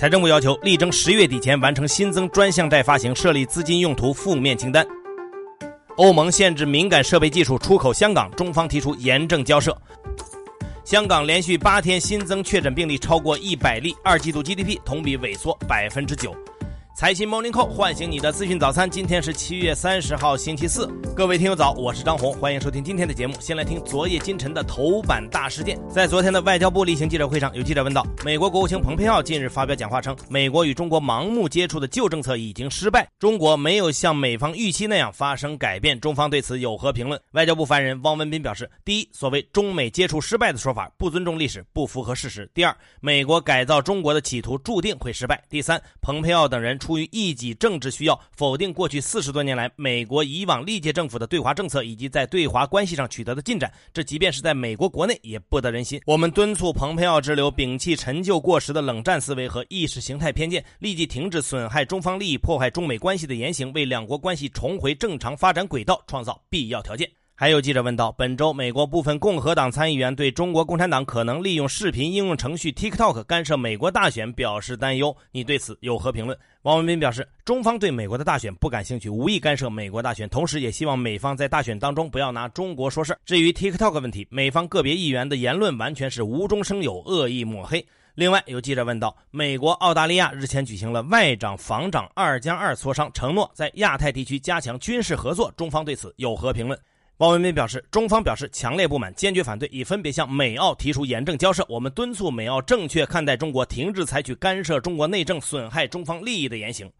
财政部要求力争十月底前完成新增专项债发行，设立资金用途负面清单。欧盟限制敏感设备技术出口香港，中方提出严正交涉。香港连续八天新增确诊病例超过一百例，二季度 GDP 同比萎缩百分之九。财新 Morning Call 唤醒你的资讯早餐，今天是七月三十号星期四，各位听友早，我是张红，欢迎收听今天的节目。先来听昨夜今晨的头版大事件。在昨天的外交部例行记者会上，有记者问到，美国国务卿蓬佩奥近日发表讲话称，美国与中国盲目接触的旧政策已经失败，中国没有像美方预期那样发生改变。中方对此有何评论？外交部发言人汪文斌表示，第一，所谓中美接触失败的说法不尊重历史，不符合事实；第二，美国改造中国的企图注定会失败；第三，蓬佩奥等人出出于一己政治需要，否定过去四十多年来美国以往历届政府的对华政策以及在对华关系上取得的进展，这即便是在美国国内也不得人心。我们敦促蓬佩奥之流摒弃陈旧过时的冷战思维和意识形态偏见，立即停止损害中方利益、破坏中美关系的言行，为两国关系重回正常发展轨道创造必要条件。还有记者问到，本周美国部分共和党参议员对中国共产党可能利用视频应用程序 TikTok 干涉美国大选表示担忧，你对此有何评论？王文斌表示，中方对美国的大选不感兴趣，无意干涉美国大选，同时也希望美方在大选当中不要拿中国说事至于 TikTok 问题，美方个别议员的言论完全是无中生有、恶意抹黑。另外，有记者问到，美国、澳大利亚日前举行了外长、防长二加二磋商，承诺在亚太地区加强军事合作，中方对此有何评论？汪文斌表示，中方表示强烈不满，坚决反对，已分别向美澳提出严正交涉。我们敦促美澳正确看待中国，停止采取干涉中国内政、损害中方利益的言行。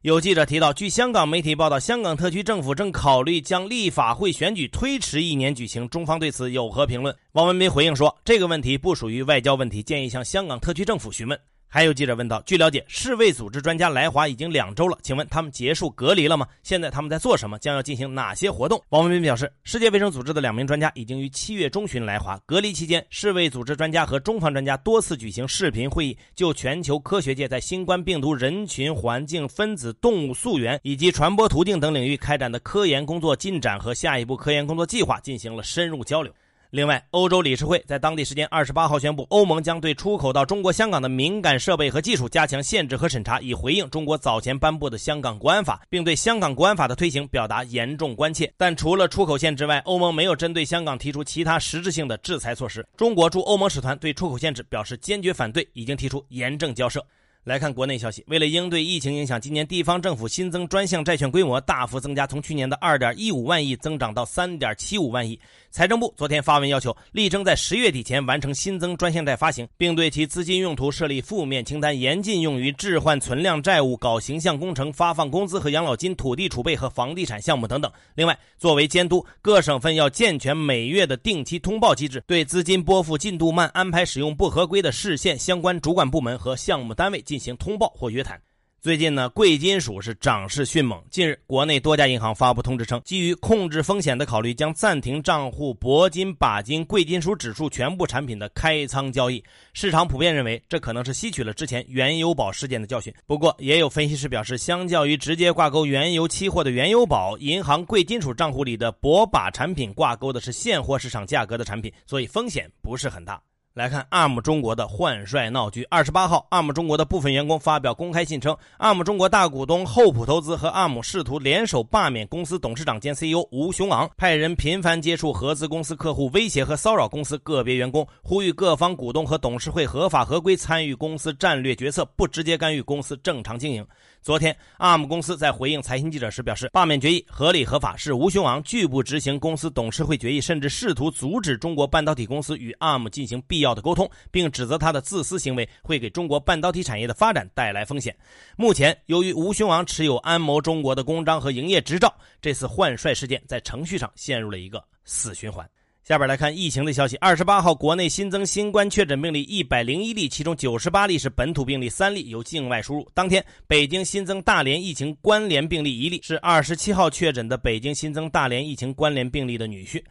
有记者提到，据香港媒体报道，香港特区政府正考虑将立法会选举推迟一年举行。中方对此有何评论？汪文斌回应说，这个问题不属于外交问题，建议向香港特区政府询问。还有记者问到：据了解，世卫组织专家来华已经两周了，请问他们结束隔离了吗？现在他们在做什么？将要进行哪些活动？王文斌表示，世界卫生组织的两名专家已经于七月中旬来华。隔离期间，世卫组织专家和中方专家多次举行视频会议，就全球科学界在新冠病毒、人群、环境、分子、动物溯源以及传播途径等领域开展的科研工作进展和下一步科研工作计划进行了深入交流。另外，欧洲理事会在当地时间二十八号宣布，欧盟将对出口到中国香港的敏感设备和技术加强限制和审查，以回应中国早前颁布的香港国安法，并对香港国安法的推行表达严重关切。但除了出口限制外，欧盟没有针对香港提出其他实质性的制裁措施。中国驻欧盟使团对出口限制表示坚决反对，已经提出严正交涉。来看国内消息，为了应对疫情影响，今年地方政府新增专项债券规模大幅增加，从去年的二点一五万亿增长到三点七五万亿。财政部昨天发文要求，力争在十月底前完成新增专项债发行，并对其资金用途设立负面清单，严禁用于置换存量债务、搞形象工程、发放工资和养老金、土地储备和房地产项目等等。另外，作为监督，各省份要健全每月的定期通报机制，对资金拨付进度慢、安排使用不合规的市县相关主管部门和项目单位。进行通报或约谈。最近呢，贵金属是涨势迅猛。近日，国内多家银行发布通知称，基于控制风险的考虑，将暂停账户铂金、钯金、贵金属指数全部产品的开仓交易。市场普遍认为，这可能是吸取了之前原油宝事件的教训。不过，也有分析师表示，相较于直接挂钩原油期货的原油宝，银行贵金属账户里的铂钯产品挂钩的是现货市场价格的产品，所以风险不是很大。来看 ARM 中国的换帅闹剧。二十八号，ARM 中国的部分员工发表公开信称，ARM 中国大股东厚普投资和 ARM 试图联手罢免公司董事长兼 CEO 吴雄昂，派人频繁接触合资公司客户，威胁和骚扰公司个别员工，呼吁各方股东和董事会合法合规参与公司战略决策，不直接干预公司正常经营。昨天，ARM 公司在回应财新记者时表示，罢免决议合理合法，是吴雄昂拒不执行公司董事会决议，甚至试图阻止中国半导体公司与 ARM 进行必要的沟通，并指责他的自私行为会给中国半导体产业的发展带来风险。目前，由于吴雄昂持有安谋中国的公章和营业执照，这次换帅事件在程序上陷入了一个死循环。下边来看疫情的消息。二十八号，国内新增新冠确诊病例一百零一例，其中九十八例是本土病例，三例由境外输入。当天，北京新增大连疫情关联病例一例，是二十七号确诊的北京新增大连疫情关联病例的女婿。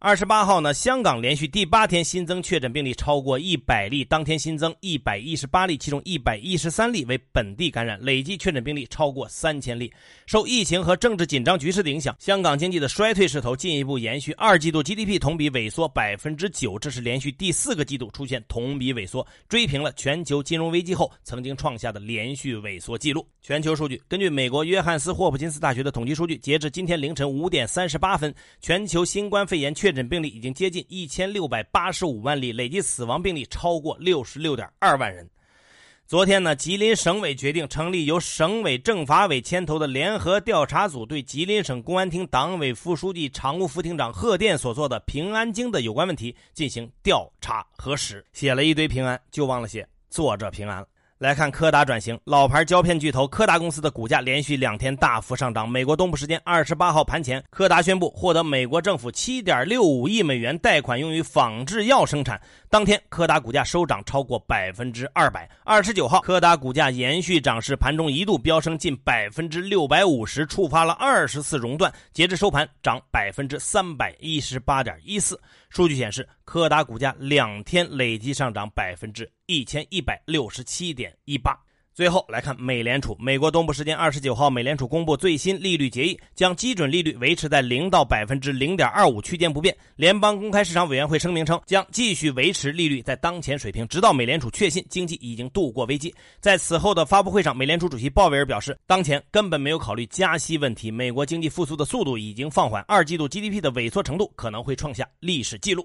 二十八号呢，香港连续第八天新增确诊病例超过一百例，当天新增一百一十八例，其中一百一十三例为本地感染，累计确诊病例超过三千例。受疫情和政治紧张局势的影响，香港经济的衰退势头进一步延续，二季度 GDP 同比萎缩百分之九，这是连续第四个季度出现同比萎缩，追平了全球金融危机后曾经创下的连续萎缩记录。全球数据，根据美国约翰斯霍普金斯大学的统计数据，截至今天凌晨五点三十八分，全球新冠肺炎确确诊病例已经接近一千六百八十五万例，累计死亡病例超过六十六点二万人。昨天呢，吉林省委决定成立由省委政法委牵头的联合调查组，对吉林省公安厅党委副书记、常务副厅长贺电所做的平安京的有关问题进行调查核实。写了一堆平安，就忘了写作者平安了。来看柯达转型，老牌胶片巨头柯达公司的股价连续两天大幅上涨。美国东部时间二十八号盘前，柯达宣布获得美国政府七点六五亿美元贷款，用于仿制药生产。当天，柯达股价收涨超过百分之二百。二十九号，柯达股价延续涨势，盘中一度飙升近百分之六百五十，触发了二十次熔断。截至收盘，涨百分之三百一十八点一四。数据显示，柯达股价两天累计上涨百分之一千一百六十七点一八。最后来看美联储，美国东部时间二十九号，美联储公布最新利率决议，将基准利率维持在零到百分之零点二五区间不变。联邦公开市场委员会声明称，将继续维持利率在当前水平，直到美联储确信经济已经度过危机。在此后的发布会上，美联储主席鲍威尔表示，当前根本没有考虑加息问题，美国经济复苏的速度已经放缓，二季度 GDP 的萎缩程度可能会创下历史记录。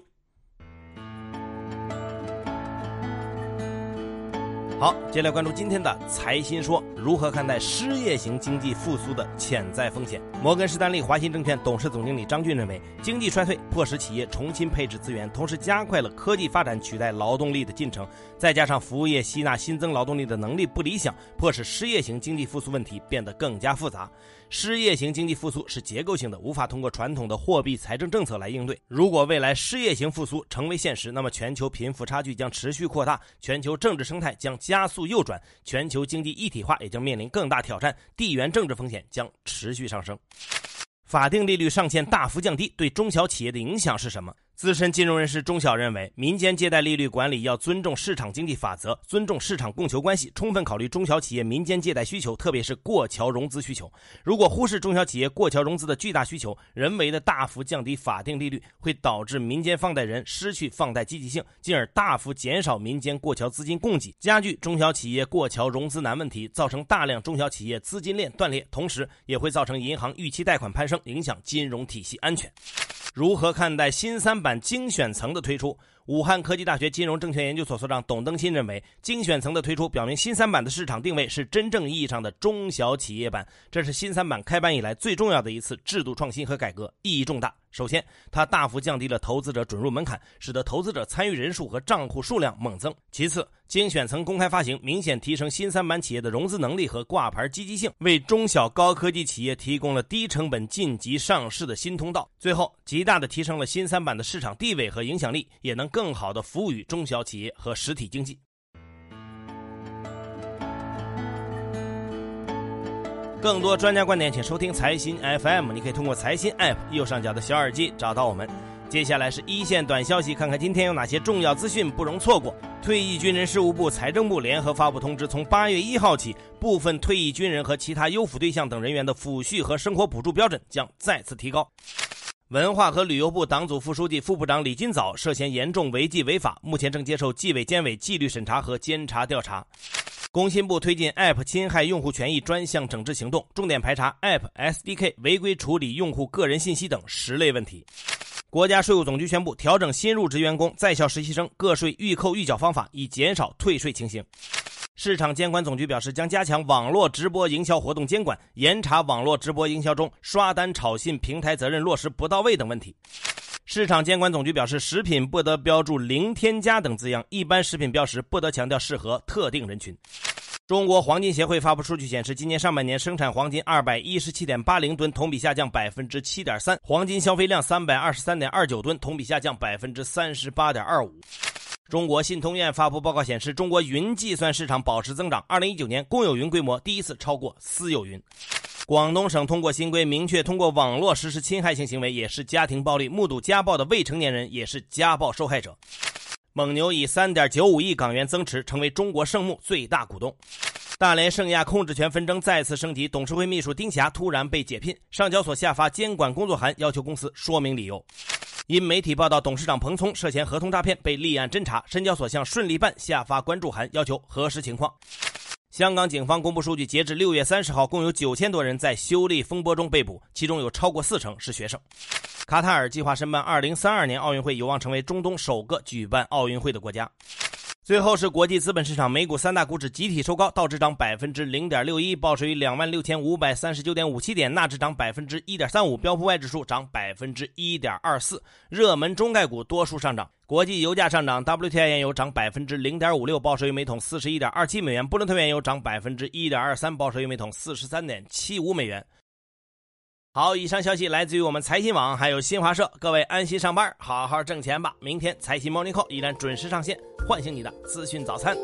好，接下来关注今天的财新说，如何看待失业型经济复苏的潜在风险？摩根士丹利华鑫证券董事总经理张俊认为，经济衰退迫使企业重新配置资源，同时加快了科技发展取代劳动力的进程，再加上服务业吸纳新增劳动力的能力不理想，迫使失业型经济复苏问题变得更加复杂。失业型经济复苏是结构性的，无法通过传统的货币财政政策来应对。如果未来失业型复苏成为现实，那么全球贫富差距将持续扩大，全球政治生态将加速右转，全球经济一体化也将面临更大挑战，地缘政治风险将持续上升。法定利率上限大幅降低，对中小企业的影响是什么？资深金融人士钟晓认为，民间借贷利率管理要尊重市场经济法则，尊重市场供求关系，充分考虑中小企业民间借贷需求，特别是过桥融资需求。如果忽视中小企业过桥融资的巨大需求，人为的大幅降低法定利率，会导致民间放贷人失去放贷积极性，进而大幅减少民间过桥资金供给，加剧中小企业过桥融资难问题，造成大量中小企业资金链断裂，同时也会造成银行逾期贷款攀升，影响金融体系安全。如何看待新三版精选层的推出？武汉科技大学金融证券研究所所长董登新认为，精选层的推出表明新三板的市场定位是真正意义上的中小企业版，这是新三板开办以来最重要的一次制度创新和改革，意义重大。首先，它大幅降低了投资者准入门槛，使得投资者参与人数和账户数量猛增。其次，精选层公开发行明显提升新三板企业的融资能力和挂牌积极性，为中小高科技企业提供了低成本晋级上市的新通道。最后，极大的提升了新三板的市场地位和影响力，也能更好的服务于中小企业和实体经济。更多专家观点，请收听财新 FM。你可以通过财新 App 右上角的小耳机找到我们。接下来是一线短消息，看看今天有哪些重要资讯不容错过。退役军人事务部、财政部联合发布通知，从八月一号起，部分退役军人和其他优抚对象等人员的抚恤和生活补助标准将再次提高。文化和旅游部党组副书记、副部长李金早涉嫌严重违纪违法，目前正接受纪委监委纪律审查和监察调查。工信部推进 App 侵害用户权益专项整治行动，重点排查 App SDK 违规处理用户个人信息等十类问题。国家税务总局宣布调整新入职员工、在校实习生个税预扣预缴方法，以减少退税情形。市场监管总局表示，将加强网络直播营销活动监管，严查网络直播营销中刷单炒信平台责任落实不到位等问题。市场监管总局表示，食品不得标注“零添加”等字样，一般食品标识不得强调适合特定人群。中国黄金协会发布数据显示，今年上半年生产黄金二百一十七点八零吨，同比下降百分之七点三；黄金消费量三百二十三点二九吨，同比下降百分之三十八点二五。中国信通院发布报告显示，中国云计算市场保持增长，二零一九年公有云规模第一次超过私有云。广东省通过新规明确，通过网络实施侵害性行为也是家庭暴力，目睹家暴的未成年人也是家暴受害者。蒙牛以三点九五亿港元增持，成为中国圣牧最大股东。大连圣亚控制权纷争再次升级，董事会秘书丁霞突然被解聘，上交所下发监管工作函，要求公司说明理由。因媒体报道董事长彭聪涉嫌合同诈骗被立案侦查，深交所向顺利办下发关注函，要求核实情况。香港警方公布数据，截至六月三十号，共有九千多人在修例风波中被捕，其中有超过四成是学生。卡塔尔计划申办二零三二年奥运会，有望成为中东首个举办奥运会的国家。最后是国际资本市场，美股三大股指集体收高，道指涨百分之零点六一，报收于两万六千五百三十九点五七点；纳指涨百分之一点三五，标普外指数涨百分之一点二四。热门中概股多数上涨，国际油价上涨，WTI 原油涨百分之零点五六，报收于每桶四十一点二七美元；布伦特原油涨百分之一点二三，报收于每桶四十三点七五美元。好，以上消息来自于我们财新网，还有新华社。各位安心上班，好好挣钱吧。明天财新 Morning Call 依然准时上线，唤醒你的资讯早餐。